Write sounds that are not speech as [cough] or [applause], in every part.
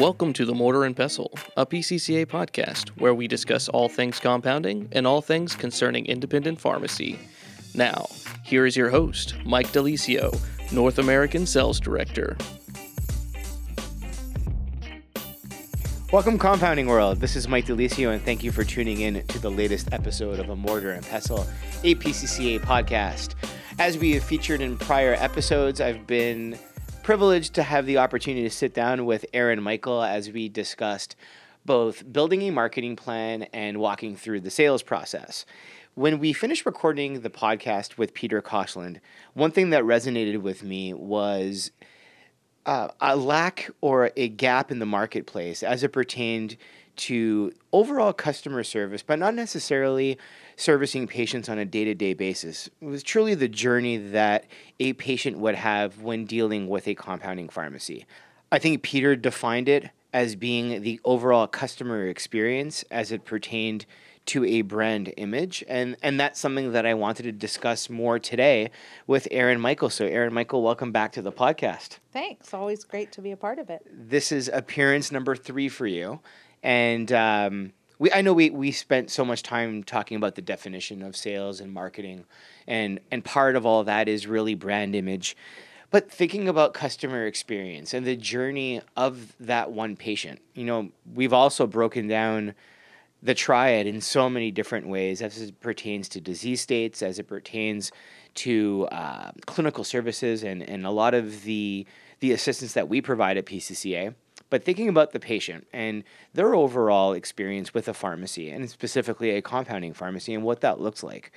Welcome to the Mortar and Pestle, a PCCA podcast where we discuss all things compounding and all things concerning independent pharmacy. Now, here is your host, Mike De Lisio, North American Sales Director. Welcome, Compounding World. This is Mike De Lisio, and thank you for tuning in to the latest episode of a Mortar and Pestle, a PCCA podcast. As we have featured in prior episodes, I've been privileged to have the opportunity to sit down with Erin Michael as we discussed both building a marketing plan and walking through the sales process. When we finished recording the podcast with Peter Koshland, one thing that resonated with me was uh, a lack or a gap in the marketplace as it pertained to overall customer service, but not necessarily servicing patients on a day to day basis. It was truly the journey that a patient would have when dealing with a compounding pharmacy. I think Peter defined it as being the overall customer experience as it pertained to a brand image and and that's something that I wanted to discuss more today with Erin Michael. So Erin Michael, welcome back to the podcast. Thanks. Always great to be a part of it. This is appearance number 3 for you and um, we I know we we spent so much time talking about the definition of sales and marketing, and and part of all that is really brand image. But thinking about customer experience and the journey of that one patient, you know, we've also broken down the triad in so many different ways as it pertains to disease states, as it pertains to uh, clinical services, and, and a lot of the the assistance that we provide at PCCA but thinking about the patient and their overall experience with a pharmacy and specifically a compounding pharmacy and what that looks like.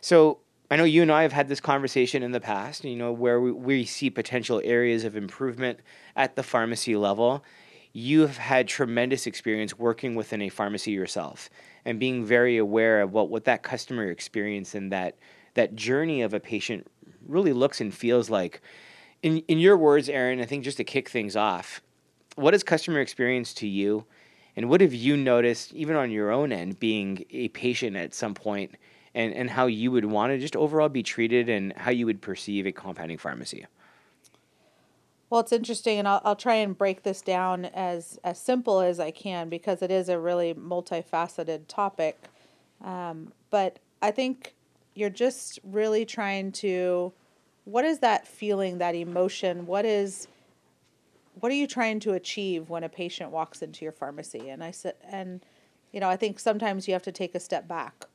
So I know you and I have had this conversation in the past, you know, where we, we see potential areas of improvement at the pharmacy level. You have had tremendous experience working within a pharmacy yourself and being very aware of what, what that customer experience and that that journey of a patient really looks and feels like. In in your words, Erin, I think just to kick things off, what is customer experience to you? And what have you noticed, even on your own end, being a patient at some point, and, and how you would want to just overall be treated and how you would perceive a compounding pharmacy? Well, it's interesting, and I'll, I'll try and break this down as, as simple as I can because it is a really multifaceted topic. Um, but I think you're just really trying to what is that feeling, that emotion? What is what are you trying to achieve when a patient walks into your pharmacy? And I said, and you know, I think sometimes you have to take a step back,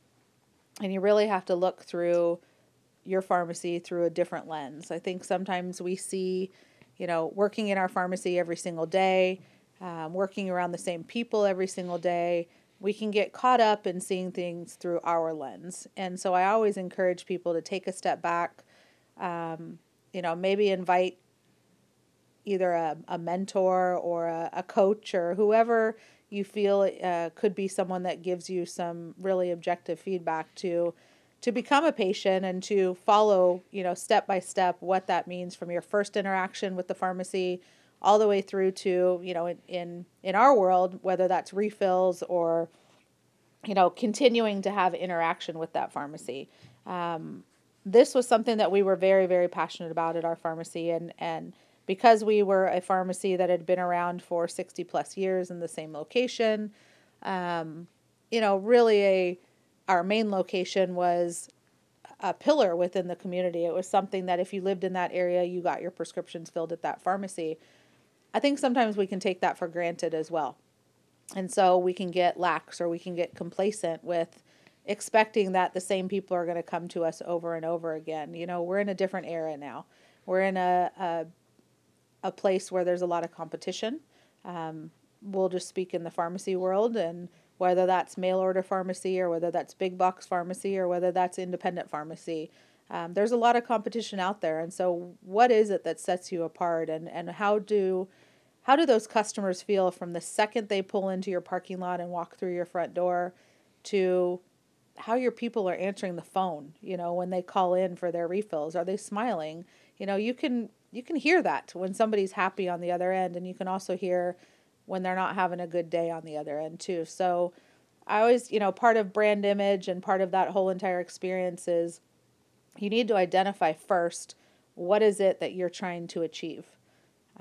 and you really have to look through your pharmacy through a different lens. I think sometimes we see, you know, working in our pharmacy every single day, um, working around the same people every single day, we can get caught up in seeing things through our lens. And so I always encourage people to take a step back. Um, you know, maybe invite either a, a mentor or a, a coach or whoever you feel uh, could be someone that gives you some really objective feedback to to become a patient and to follow you know step by step what that means from your first interaction with the pharmacy all the way through to you know in in, in our world whether that's refills or you know continuing to have interaction with that pharmacy. Um, this was something that we were very very passionate about at our pharmacy and and because we were a pharmacy that had been around for 60 plus years in the same location, um, you know, really a our main location was a pillar within the community. It was something that if you lived in that area, you got your prescriptions filled at that pharmacy. I think sometimes we can take that for granted as well. And so we can get lax or we can get complacent with expecting that the same people are going to come to us over and over again. You know, we're in a different era now. We're in a, a a place where there's a lot of competition. Um, we'll just speak in the pharmacy world and whether that's mail order pharmacy or whether that's big box pharmacy or whether that's independent pharmacy. Um, there's a lot of competition out there, and so what is it that sets you apart, and, and how do how do those customers feel from the second they pull into your parking lot and walk through your front door, to how your people are answering the phone? You know, when they call in for their refills, are they smiling? You know, you can you can hear that when somebody's happy on the other end and you can also hear when they're not having a good day on the other end too so i always you know part of brand image and part of that whole entire experience is you need to identify first what is it that you're trying to achieve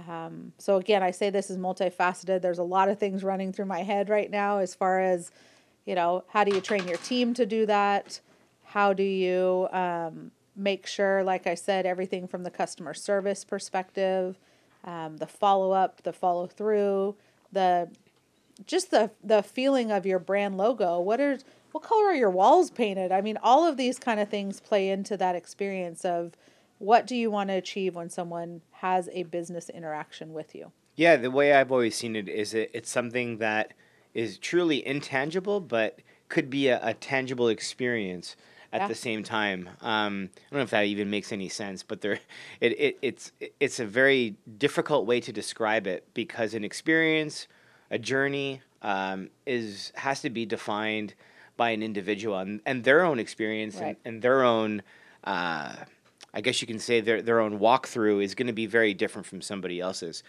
Um, so again, I say this is multifaceted. There's a lot of things running through my head right now as far as, you know, how do you train your team to do that? How do you um, make sure, like I said, everything from the customer service perspective, um, the follow up, the follow through, the just the the feeling of your brand logo. What are what color are your walls painted? I mean, all of these kind of things play into that experience of what do you want to achieve when someone has a business interaction with you. Yeah, the way I've always seen it is it, it's something that is truly intangible, but could be a, a tangible experience at yeah. the same time. Um, I don't know if that even makes any sense, but there, [laughs] it, it, it's it's a very difficult way to describe it because an experience, a journey, um, is has to be defined by an individual and, and their own experience right. and, and, their own. Uh, I guess you can say their their own walkthrough is going to be very different from somebody else's.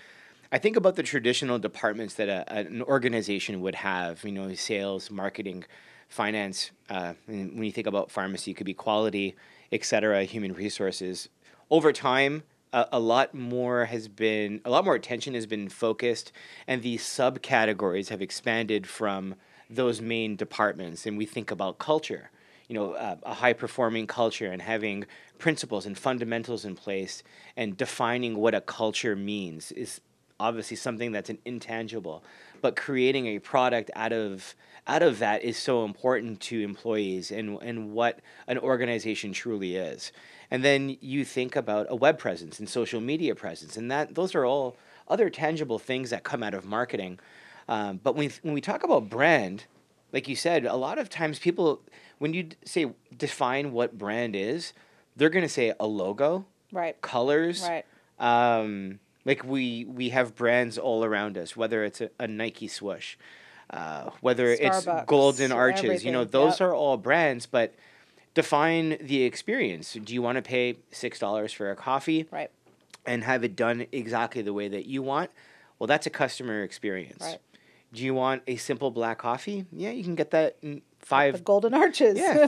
I think about the traditional departments that a, an organization would have. You know, sales, marketing, finance. Uh, when you think about pharmacy, it could be quality, et cetera, human resources. Over time, a, lot more has been a lot more attention has been focused, and these subcategories have expanded from those main departments. And we think about culture you know, uh, a high performing culture and having principles and fundamentals in place and defining what a culture means is obviously something that's an intangible but creating a product out of out of that is so important to employees and and what an organization truly is and then you think about a web presence and social media presence and that those are all other tangible things that come out of marketing um, but when, when we talk about brand like you said a lot of times people when you say define what brand is, they're going to say a logo, right? Colors, right? Um, like we we have brands all around us, whether it's a, a Nike swoosh, uh, whether Starbucks, it's Golden Arches. Everything. You know, those yep. are all brands, but define the experience. Do you want to pay six dollars for a coffee, right? And have it done exactly the way that you want? Well, that's a customer experience. Right. Do you want a simple black coffee? Yeah, you can get that in five the Golden Arches. Yeah,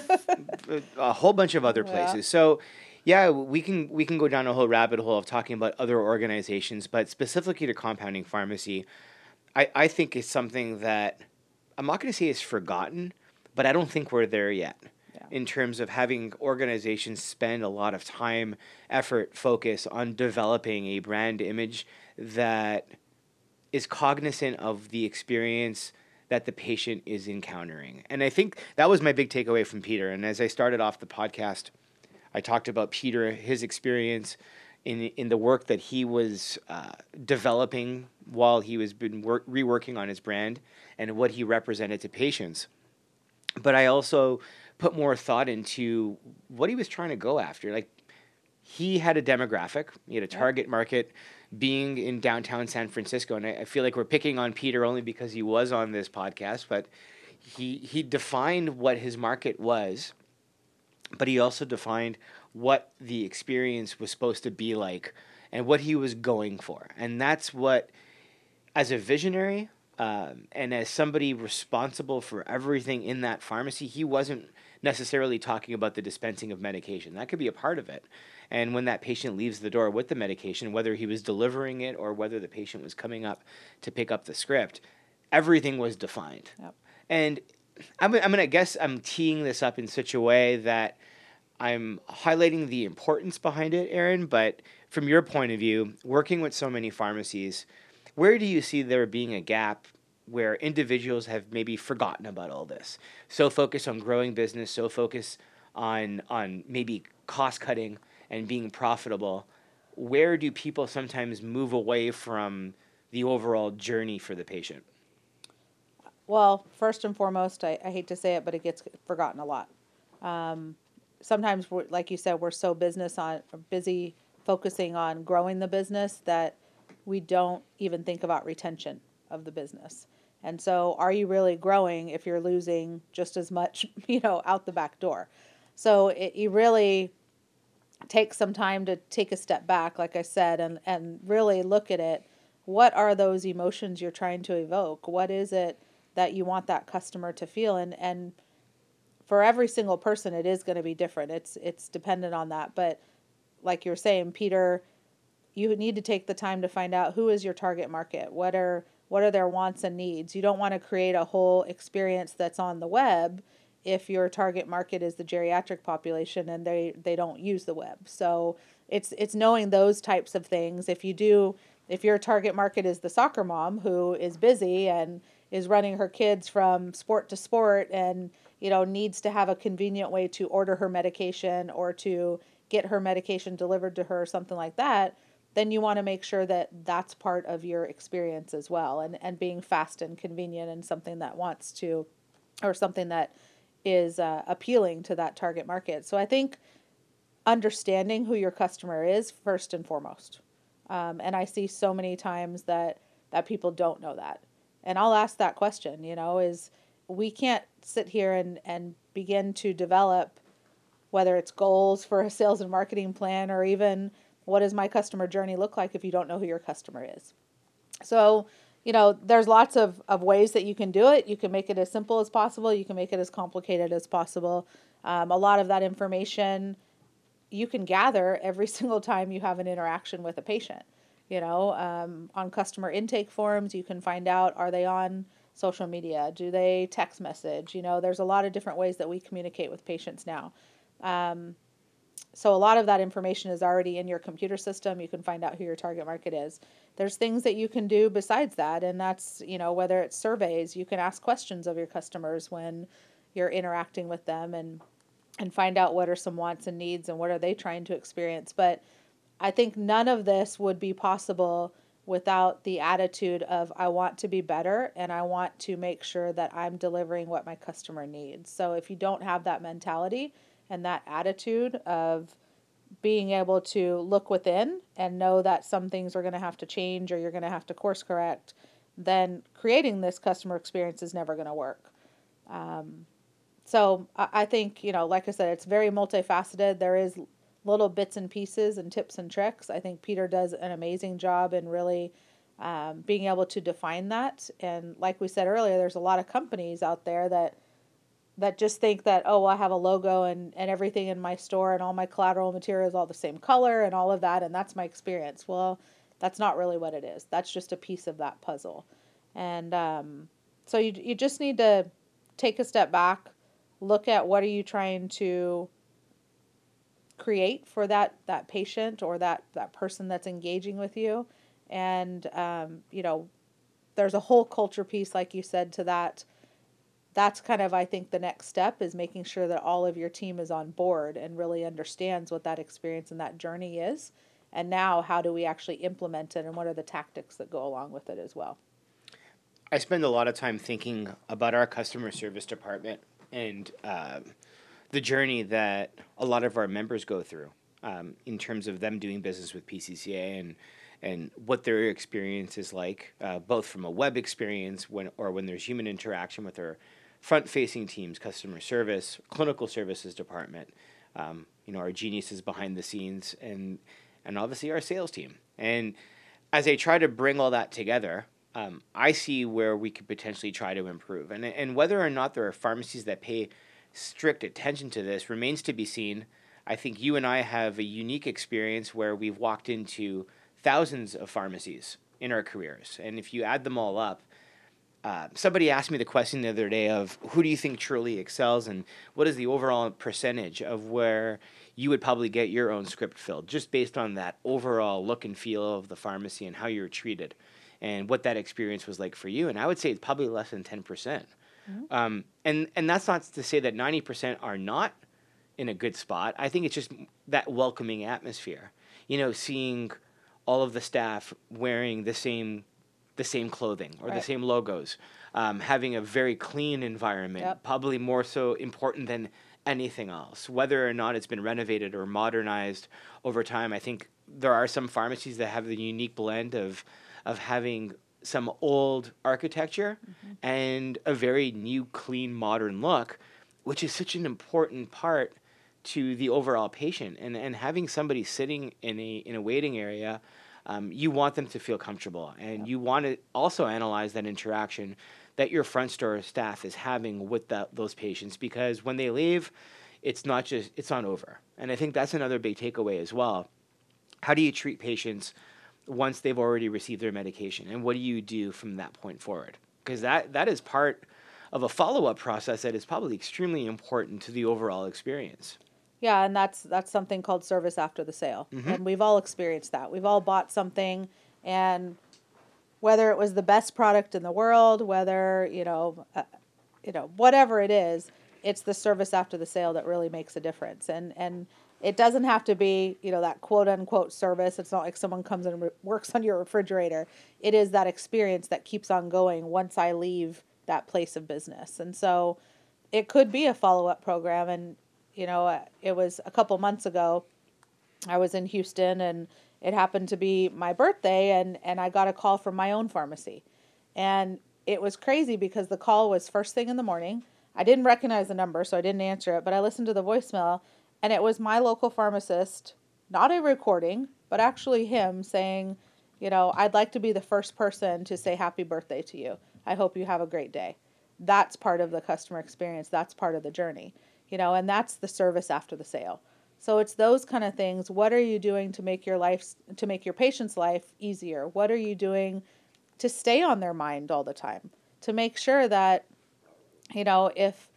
[laughs] a whole bunch of other places. Yeah. So, yeah, we can we can go down a whole rabbit hole of talking about other organizations, but specifically to compounding pharmacy, I I think is something that I'm not going to say is forgotten, but I don't think we're there yet. In terms of having organizations spend a lot of time, effort, focus on developing a brand image that is cognizant of the experience that the patient is encountering. And I think that was my big takeaway from Peter. And as I started off the podcast, I talked about Peter, his experience in in the work that he was uh, developing while he was been work, reworking on his brand and what he represented to patients. But I also put more thought into what he was trying to go after. Like he had a demographic, he had a target market being in downtown San Francisco, and I, I, feel like we're picking on Peter only because he was on this podcast, but he he defined what his market was, but he also defined what the experience was supposed to be like and what he was going for, and that's what, as a visionary. Um, and as somebody responsible for everything in that pharmacy, he wasn't necessarily talking about the dispensing of medication. That could be a part of it. And when that patient leaves the door with the medication, whether he was delivering it or whether the patient was coming up to pick up the script, everything was defined. Yep. And I'm, I'm to guess I'm teeing this up in such a way that I'm highlighting the importance behind it, Erin. But from your point of view, working with so many pharmacies, where do you see there being a gap where individuals have maybe forgotten about all this? So focused on growing business, so focused on on maybe cost cutting and being profitable, where do people sometimes move away from the overall journey for the patient? Well, first and foremost, I, I hate to say it, but it gets forgotten a lot. Um, sometimes, like you said, we're so business on busy focusing on growing the business that we don't even think about retention of the business. And so, are you really growing if you're losing just as much, [laughs] you know, out the back door? So it, you really take some time to take a step back, like I said, and, and really look at it. What are those emotions you're trying to evoke? What is it that you want that customer to feel? And, and for every single person, it is going to be different. It's, it's dependent on that. But like you're saying, Peter you need to take the time to find out who is your target market. What are what are their wants and needs? You don't want to create a whole experience that's on the web if your target market is the geriatric population and they they don't use the web. So it's it's knowing those types of things. If you do if your target market is the soccer mom who is busy and is running her kids from sport to sport and you know needs to have a convenient way to order her medication or to get her medication delivered to her or something like that then you want to make sure that that's part of your experience as well and and being fast and convenient and something that wants to or something that is uh, appealing to that target market. So i think understanding who your customer is first and foremost. Um, and i see so many times that that people don't know that and i'll ask that question you know is we can't sit here and and begin to develop whether it's goals for a sales and marketing plan or even what does my customer journey look like if you don't know who your customer is. So you know there's lots of, of ways that you can do it. You can make it as simple as possible. You can make it as complicated as possible. Um, a lot of that information you can gather every [laughs] single time you have an interaction with a patient you know um, on customer intake forms you can find out are they on social media do they text message you know there's a lot of different ways that we communicate with patients now um, so a lot of that information is already in your computer system. You can find out who your target market is. There's things that you can do besides that, and that's you know whether it's surveys, you can ask questions of your customers when you're interacting with them and and find out what are some wants and needs and what are they trying to experience. But I think none of this would be possible without the attitude of I want to be better and I want to make sure that I'm delivering what my customer needs. So if you don't have that mentality, and that attitude of being able to look within and know that some things are going to have to change or you're going to have to course correct, then creating this customer experience is never going to work. Um, so I, think, you know, like I said, it's very multifaceted. There is little bits and pieces and tips and tricks. I think Peter does an amazing job in really um, being able to define that. And like we said earlier, there's a lot of companies out there that that just think that oh well, I have a logo and and everything in my store and all my collateral material is all the same color and all of that and that's my experience. Well, that's not really what it is. That's just a piece of that puzzle, and um, so you you just need to take a step back, look at what are you trying to create for that that patient or that that person that's engaging with you, and um, you know there's a whole culture piece like you said to that that's kind of I think the next step is making sure that all of your team is on board and really understands what that experience and that journey is. And now how do we actually implement it and what are the tactics that go along with it as well? I spend a lot of time thinking about our customer service department and um, the journey that a lot of our members go through um, in terms of them doing business with PCCA and and what their experience is like, uh, both from a web experience when or when there's human interaction with our front facing teams, customer service, clinical services department, um, you know, our geniuses behind the scenes, and, and obviously our sales team. And as I try to bring all that together, um, I see where we could potentially try to improve. And, and whether or not there are pharmacies that pay strict attention to this remains to be seen. I think you and I have a unique experience where we've walked into thousands of pharmacies in our careers. And if you add them all up, uh, somebody asked me the question the other day of who do you think truly excels and what is the overall percentage of where you would probably get your own script filled just based on that overall look and feel of the pharmacy and how you were treated and what that experience was like for you and i would say it's probably less than 10% percent mm hmm um, and, and that's not to say that 90% are not in a good spot i think it's just that welcoming atmosphere you know seeing all of the staff wearing the same the same clothing or right. the same logos, um, having a very clean environment, yep. probably more so important than anything else. Whether or not it's been renovated or modernized over time, I think there are some pharmacies that have the unique blend of of having some old architecture mm-hmm. and a very new, clean, modern look, which is such an important part to the overall patient. And and having somebody sitting in a in a waiting area um, you want them to feel comfortable and you want to also analyze that interaction that your front store staff is having with that, those patients because when they leave it's not just it's not over and i think that's another big takeaway as well how do you treat patients once they've already received their medication, and what do you do from that point forward? Because that that is part of a follow up process that is probably extremely important to the overall experience. Yeah, and that's that's something called service after the sale, Mm-hmm. and we've all experienced that. We've all bought something, and whether it was the best product in the world, whether you know, uh, you know, whatever it is, it's the service after the sale that really makes a difference. And and it doesn't have to be you know that quote unquote service. It's not like someone comes and re- works on your refrigerator. It is that experience that keeps on going once I leave that place of business. And so, it could be a follow up program. And you know, uh, it was a couple months ago. I was in Houston and it happened to be my birthday and and I got a call from my own pharmacy. And it was crazy because the call was first thing in the morning. I didn't recognize the number, so I didn't answer it, but I listened to the voicemail and it was my local pharmacist, not a recording, but actually him saying, you know, I'd like to be the first person to say happy birthday to you. I hope you have a great day. That's part of the customer experience. That's part of the journey, you know, and that's the service after the sale. So it's those kind of things. What are you doing to make your life to make your patient's life easier? What are you doing to stay on their mind all the time? To make sure that you know, if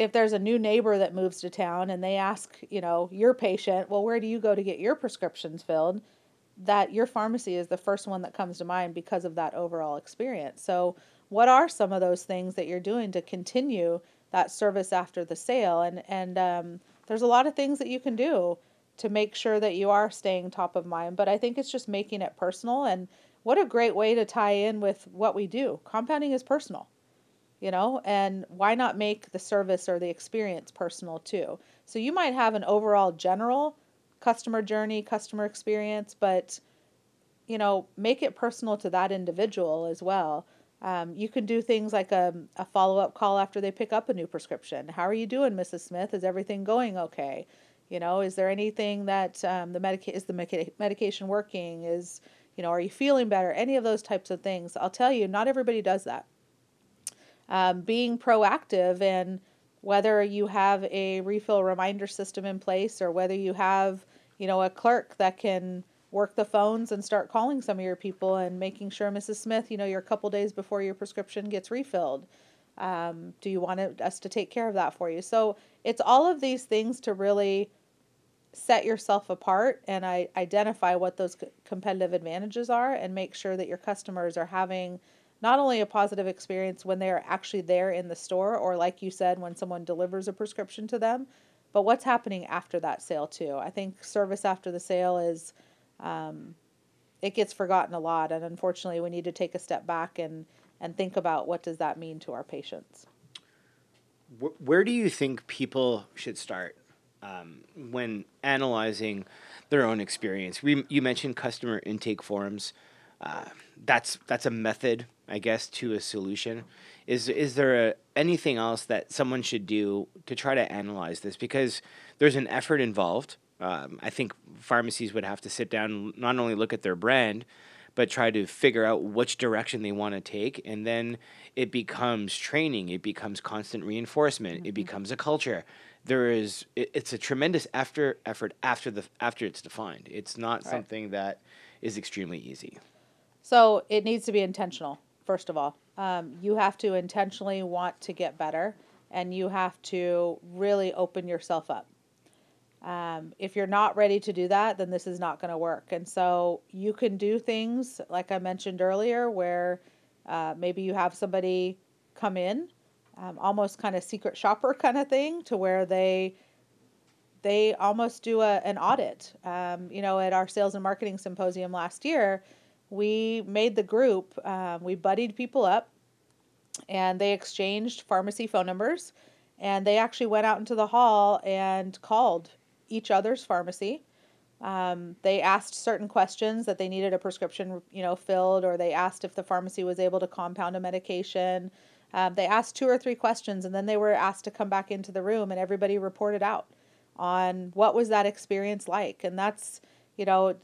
if there's a new neighbor that moves to town and they ask, you know, your patient, well, where do you go to get your prescriptions filled? That your pharmacy is the first one that comes to mind because of that overall experience. So, what are some of those things that you're doing to continue that service after the sale? And and um, there's a lot of things that you can do to make sure that you are staying top of mind. But I think it's just making it personal. And what a great way to tie in with what we do. Compounding is personal you know and why not make the service or the experience personal too? So you might have an overall general customer journey customer experience but you know make it personal to that individual as well. Um, you can do things like a, a follow-up call after they pick up a new prescription. How are you doing mrs smith? Is everything going okay? You know is there anything that um, the medica- is the medica- medication working? Is you know are you feeling better? Any of those types of things. I'll tell you not everybody does that um, being proactive and whether you have a refill reminder system in place or whether you have you know a clerk that can work the phones and start calling some of your people and making sure mrs smith you know you're a couple days before your prescription gets refilled um, do you want us to take care of that for you? So it's all of these things to really set yourself apart and I identify what those competitive advantages are and make sure that your customers are having not only a positive experience when they are actually there in the store or like you said when someone delivers a prescription to them but what's happening after that sale too i think service after the sale is um, it gets forgotten a lot and unfortunately we need to take a step back and and think about what does that mean to our patients Wh- Where do you think people should start um, when analyzing their own experience? We, you mentioned customer intake forums. Uh, that's that's a method, I guess, to a solution. Is is there a, anything else that someone should do to try to analyze this? Because there's an effort involved. Um, I think pharmacies would have to sit down, and not only look at their brand, but try to figure out which direction they want to take and then it becomes training it becomes constant reinforcement it becomes a culture there is it, it's a tremendous after effort after the after it's defined it's not Right. something that is extremely easy So it needs to be intentional, first of all. Um, you have to intentionally want to get better and you have to really open yourself up. Um, if you're not ready to do that, then this is not going to work. And so you can do things, like I mentioned earlier, where uh, maybe you have somebody come in, um, almost kind of secret shopper [laughs] kind of thing, to where they they almost do a, an audit. Um, you know, at our sales and marketing symposium last year, we made the group, um, we buddied people up and they exchanged pharmacy phone numbers and they actually went out into the hall and called each other's pharmacy. Um, they asked certain questions that they needed a prescription, you know, filled, or they asked if the pharmacy was able to compound a medication. Um, they asked two or three questions, and then they were asked to come back into the room, and everybody reported out on what was that experience like. And that's, you know,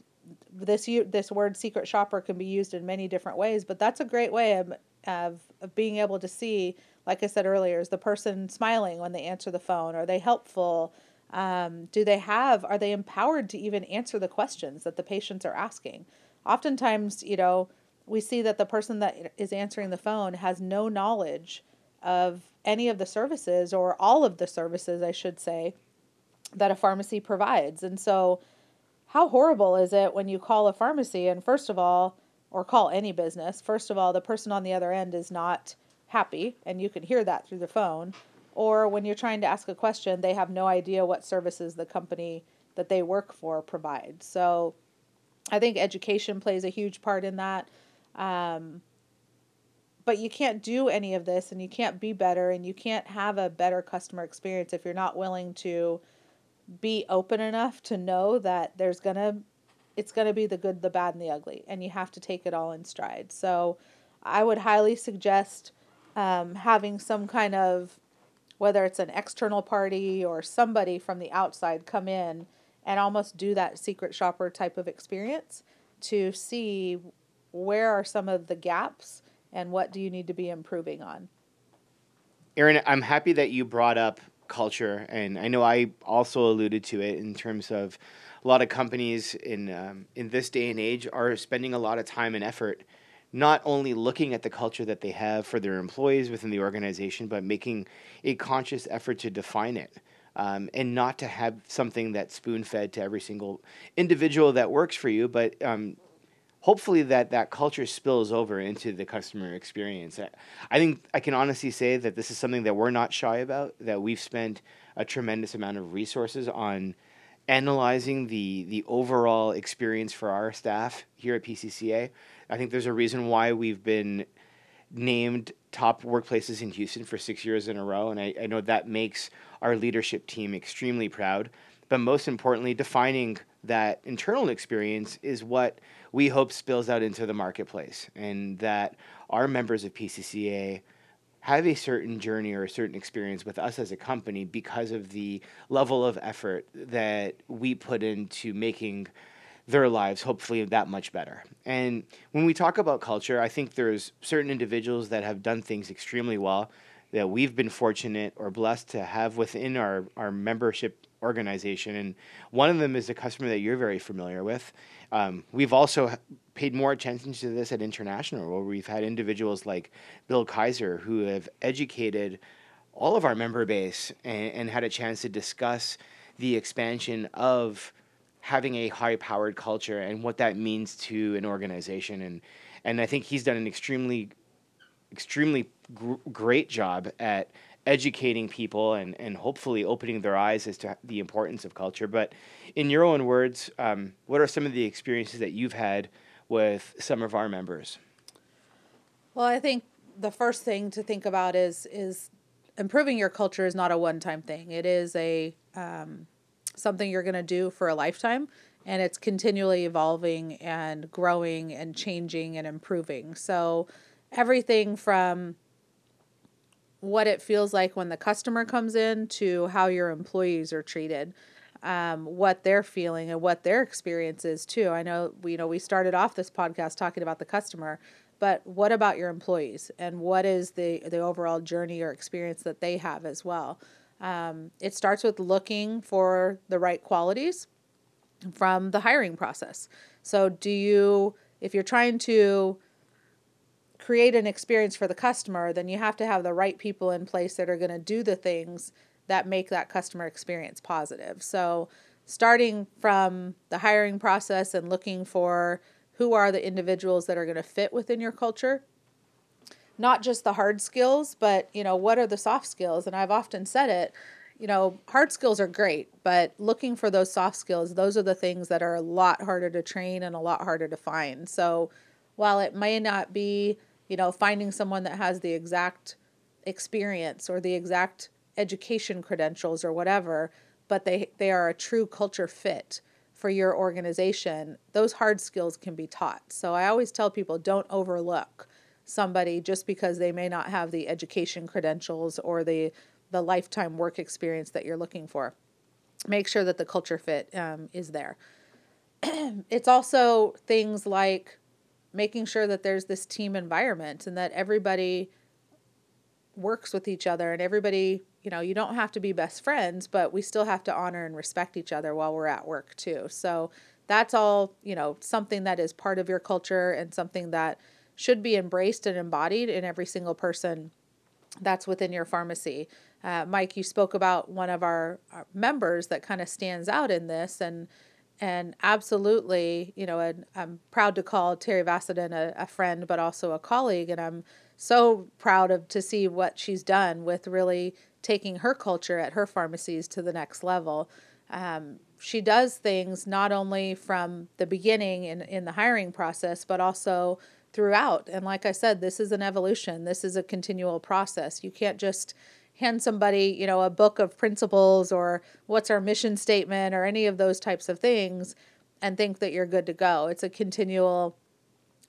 this this word secret shopper can be used in many different ways, but that's a great way of, of, of being able to see, like I said earlier, is the person smiling when they answer the phone? Are they helpful? Um, do they have, are they empowered to even answer the questions that the patients are asking? Oftentimes, you know, we see that the person that is answering the phone has no knowledge of any of the services or all of the services, I should say, that a pharmacy provides. And so, how horrible is it when you call a pharmacy and, first of all, or call any business, first of all, the person on the other end is not happy, and you can hear that through the phone. Or when you're trying to ask a question, they have no idea what services the company that they work for provides. So I think education plays a huge part in that. Um, but you can't do any of this and you can't be better and you can't have a better customer experience if you're not willing to be open enough to know that there's to it's to be the good, the bad, and the ugly, and you have to take it all in stride. So, I would highly suggest um, having some kind of, whether it's an external party or somebody from the outside come in and almost do that secret shopper type of experience to see where are some of the gaps and what do you need to be improving on. Erin, I'm happy that you brought up culture, and I know I also alluded to it in terms of a lot of companies in um, in this day and age are spending a lot of time and effort not only looking at the culture that they have for their employees within the organization, but making a conscious effort to define it. Um, and not to have something that's spoon fed to every single individual that works for you, but um, hopefully that that culture spills over into the customer experience. I think I can honestly say that this is something that we're not shy about, that we've spent a tremendous amount of resources on analyzing the the overall experience for our staff here at PCCA. I think there's a reason why we've been named top workplaces in Houston for six years in a row, and I, I know that makes our leadership team extremely proud. But most importantly, defining that internal experience is what we hope spills out into the marketplace, and that our members of PCCA have a certain journey or a certain experience with us as a company because of the level of effort that we put into making their lives hopefully that much better. And when we talk about culture, I think there's certain individuals that have done things extremely well that we've been fortunate or blessed to have within our, our membership organization. And one of them is a customer that you're very familiar with. Um, we've also paid more attention to this at International, where we've had individuals like Bill Kaiser who have educated all of our member base and, and had a chance to discuss the expansion of having a high powered culture and what that means to an organization. And, and I think he's done an extremely, extremely gr- great job at educating people and, and hopefully opening their eyes as to the importance of culture. But in your own words, um, what are some of the experiences that you've had with some of our members? Well, I think the first thing to think about is is improving your culture is not a one time thing. It is a um, something you're going to do for a lifetime, and it's continually evolving and growing and changing and improving. So everything from what it feels like when the customer comes in to how your employees are treated um, what they're feeling and what their experience is too. I know we you know we started off this podcast talking about the customer but what about your employees and what is the the overall journey or experience that they have as well? Um, it starts with looking for the right qualities from the hiring process. So do you if you're trying to create an experience for the customer, then you have to have the right people in place that are going to do the things that make that customer experience positive. So, starting from the hiring process and looking for who are the individuals that are going to fit within your culture, not just the hard skills, but you know, what are the soft skills? And I've often said it, you know, hard skills are great, but looking for those soft skills, those are the things that are a lot harder to train and a lot harder to find. So, while it may not be you know, finding someone that has the exact experience or the exact education credentials or whatever, but they, they are a true culture fit for your organization, those hard skills can be taught. So I always tell people don't overlook somebody just because they may not have the education credentials or the the lifetime work experience that you're looking for. Make sure that the culture fit um, is there. [clears throat] it's also things like making sure that there's this team environment and that everybody works with each other and everybody you know, you don't have to be best friends, but we still have to honor and respect each other while we're at work too. So that's all, you know, something that is part of your culture and something that should be embraced and embodied in every single person that's within your pharmacy. Uh, Mike, you spoke about one of our, our members that kind of stands out in this, and and absolutely, you know, and I'm proud to call Terry Vassiden a, a friend, but also a colleague, and I'm so proud of to see what she's done with really taking her culture at her pharmacies to the next level. Um, she does things not only from the beginning in, in the hiring process, but also throughout. And like I said, this is an evolution, this is a continual process. You can't just hand somebody, you know, a book of principles or what's our mission statement or any of those types of things and think that you're good to go. It's a continual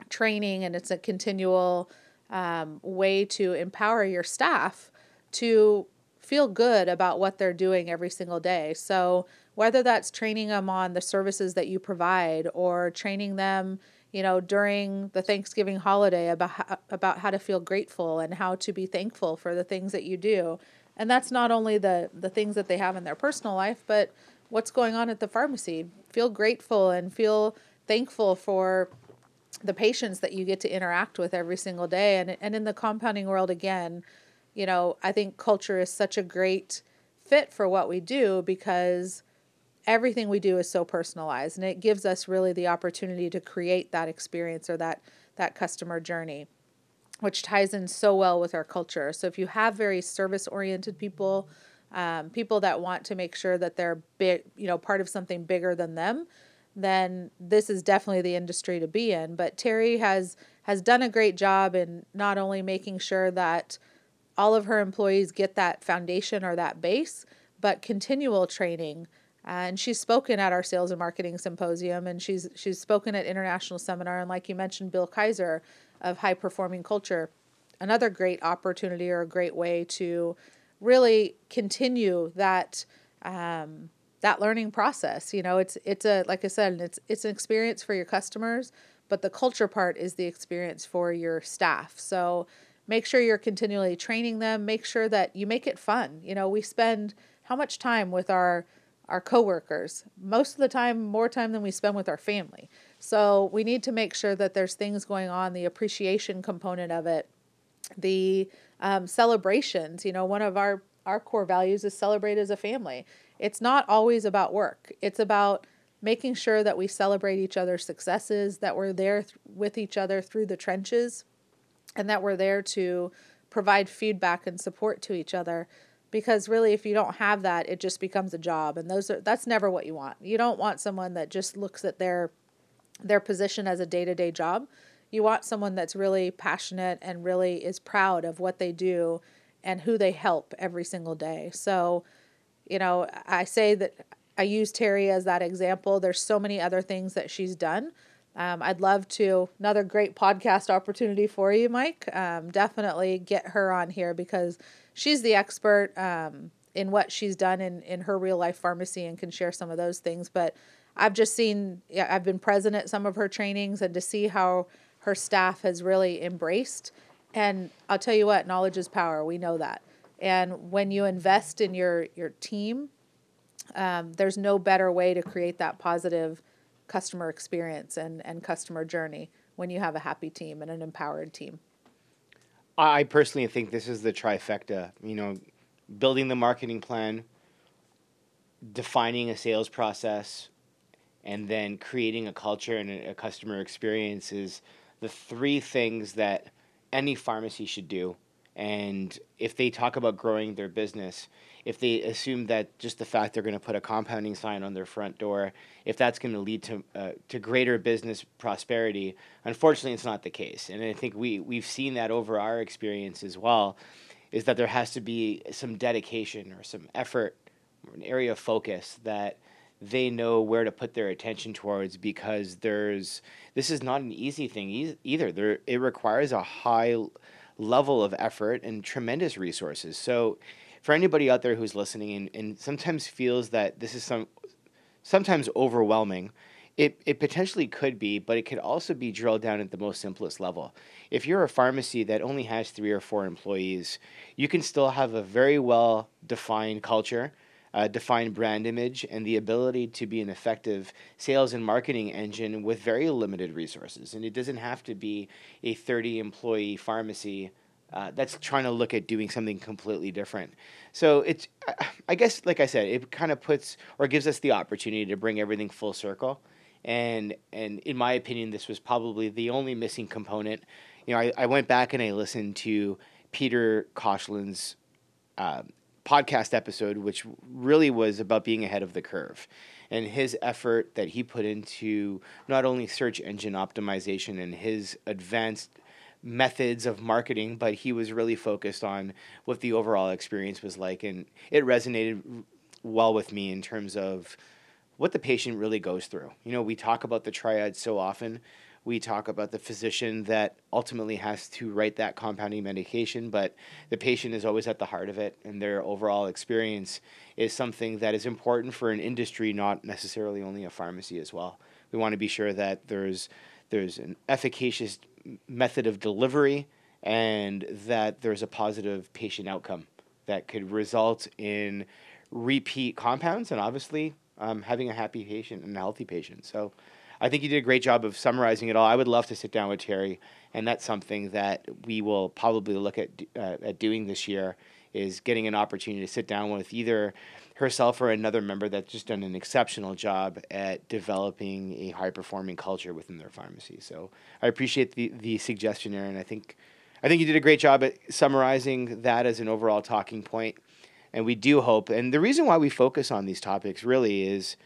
training and it's a continual um, way to empower your staff to feel good about what they're doing every single day. So, whether that's training them on the services that you provide or training them, you know, during the Thanksgiving holiday about how, about how to feel grateful and how to be thankful for the things that you do. And that's not only the the things that they have in their personal life, but what's going on at the pharmacy. Feel grateful and feel thankful for the patients that you get to interact with every single day. And and in the compounding world again, you know, I think culture is such a great fit for what we do because everything we do is so personalized and it gives us really the opportunity to create that experience or that that customer journey which ties in so well with our culture. So if you have very service oriented people um, people that want to make sure that they're big you know part of something bigger than them then this is definitely the industry to be in. But terry has has done a great job in not only making sure that all of her employees get that foundation or that base but continual training and she's spoken at our sales and marketing symposium and she's she's spoken at international seminar and like you mentioned bill kaiser of high performing culture another great opportunity or a great way to really continue that um, that learning process. You know it's it's a like i said it's it's an experience for your customers but the culture part is the experience for your staff. So make sure you're continually training them. Make sure that you make it fun. You know we spend how much time with our our coworkers, most of the time, more time than we spend with our family. So we need to make sure that there's things going on, the appreciation component of it, the um, celebrations. You know, one of our, our core values is celebrate as a family. It's not always about work, it's about making sure that we celebrate each other's successes, that we're there th- with each other through the trenches, and that we're there to provide feedback and support to each other because really if you don't have that it just becomes a job and those are that's never what you want. You don't want someone that just looks at their their position as a day-to-day job. You want someone that's really passionate and really is proud of what they do and who they help every single day. So you know i say that i use terry as that example. There's so many other things that she's done um, I'd love to another great podcast opportunity for you, Mike. Um, definitely get her on here because she's the expert um, in what she's done in, in her real life pharmacy and can share some of those things. But I've just seen, I've been present at some of her trainings and to see how her staff has really embraced. And I'll tell you what, knowledge is power. We know that. And when you invest in your your team, um, there's no better way to create that positive customer experience and, and customer journey when you have a happy team and an empowered team. I personally think this is the trifecta. You know, building the marketing plan, defining a sales process, and then creating a culture and a, customer experience is the three things that any pharmacy should do. And if they talk about growing their business, if they assume that just the fact they're going to put a compounding sign on their front door, if that's going to lead to uh, to greater business prosperity, unfortunately, it's not the case. And I think we we've seen that over our experience as well, is that there has to be some dedication or some effort, or an area of focus that they know where to put their attention towards because there's this is not an easy thing either. There it requires a high level of effort and tremendous resources. So for anybody out there who's listening and, and sometimes feels that this is some sometimes overwhelming It, it potentially could be, but it could also be drilled down at the most simplest level. If you're a pharmacy that only has three or four employees, you can still have a very well defined culture, a defined brand image, and the ability to be an effective sales and marketing engine with very limited resources. And it doesn't have to be a 30 employee pharmacy uh, that's trying to look at doing something completely different. So it's, I guess, like I said, it kind of puts or gives us the opportunity to bring everything full circle and and in my opinion, this was probably the only missing component. You know, I, I went back and I listened to Peter Koshland's uh, podcast episode, which really was about being ahead of the curve, and his effort that he put into not only search engine optimization and his advanced methods of marketing, but he was really focused on what the overall experience was like, and it resonated well with me in terms of what the patient really goes through. You know, we talk about the triad so often. We talk about the physician that ultimately has to write that compounding medication, but the patient is always at the heart of it, and their overall experience is something that is important for an industry, not necessarily only a pharmacy as well. We want to be sure that there's there's an efficacious method of delivery and that there's a positive patient outcome that could result in repeat compounds and obviously um, having a happy patient and a healthy patient. So I think you did a great job of summarizing it all. I would love to sit down with Terry, and that's something that we will probably look at uh, at doing this year. Is getting an opportunity to sit down with either herself or another member that's just done an exceptional job at developing a high performing culture within their pharmacy. So I appreciate the the suggestion, Erin. I think I think you did a great job at summarizing that as an overall talking point and we do hope. And the reason why we focus on these topics really is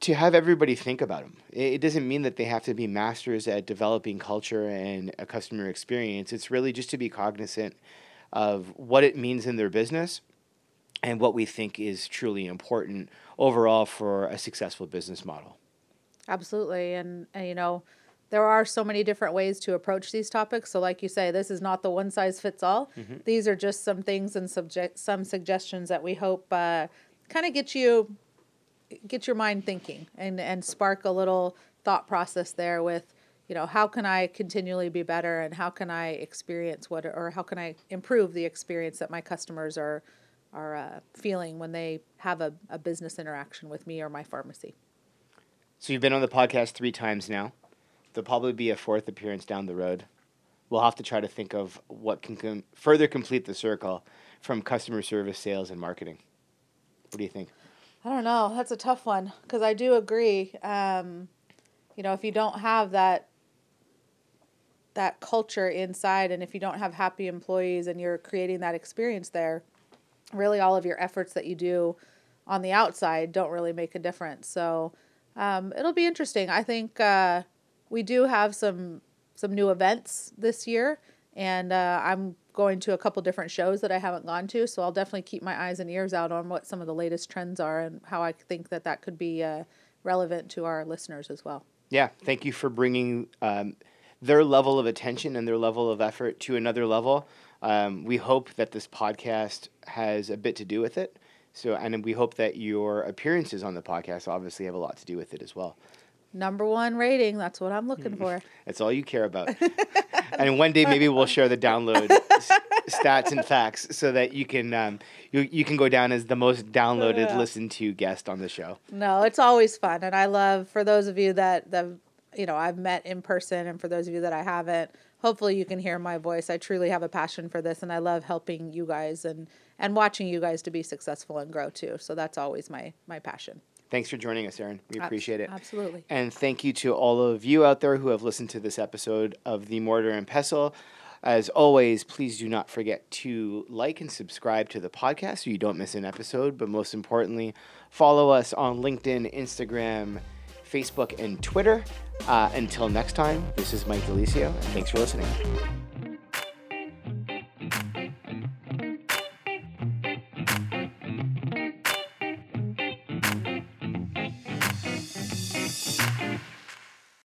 to have everybody think about them. It doesn't mean that they have to be masters at developing culture and a customer experience. It's really just to be cognizant of what it means in their business and what we think is truly important overall for a successful business model. Absolutely. And, and you know, there are so many different ways to approach these topics. So, like you say, this is not the one size fits all. Mm-hmm. These are just some things and subject some suggestions that we hope uh, kind of get you get your mind thinking and and spark a little thought process there with you know how can I continually be better and how can I experience what or how can I improve the experience that my customers are are uh, feeling when they have a, a business interaction with me or my pharmacy. So you've been on the podcast three times now. There'll probably be a fourth appearance down the road. We'll have to try to think of what can com- further complete the circle from customer service, sales, and marketing. What do you think? I don't know. That's a tough one because I do agree. Um, you know, if you don't have that that culture inside, and if you don't have happy employees, and you're creating that experience there, really all of your efforts that you do on the outside don't really make a difference. So um, it'll be interesting. I think. Uh, we do have some some new events this year, and uh, I'm going to a couple different shows that I haven't gone to. So I'll definitely keep my eyes and ears out on what some of the latest trends are and how I think that that could be uh, relevant to our listeners as well. Yeah, thank you for bringing um, their level of attention and their level of effort to another level. Um, we hope that this podcast has a bit to do with it. So, and we hope that your appearances on the podcast obviously have a lot to do with it as well number one rating. That's what I'm looking for. [laughs] That's all you care about. [laughs] and one day maybe we'll share the download stats and facts so that you can um, you you can go down as the most downloaded, yeah. listened to guest on the show. No, it's always fun, and I love for those of you that that you know I've met in person, and for those of you that I haven't. Hopefully you can hear my voice. I truly have a passion for this and I love helping you guys and and watching you guys to be successful and grow too. So that's always my my passion. Thanks for joining us, Erin. We appreciate it. Absolutely. And thank you to all of you out there who have listened to this episode of The Mortar and Pestle. As always, please do not forget to like and subscribe to the podcast so you don't miss an episode. But most importantly, follow us on LinkedIn, Instagram, Facebook, and Twitter. Uh, until next time, this is Mike De Lisio, and thanks for listening.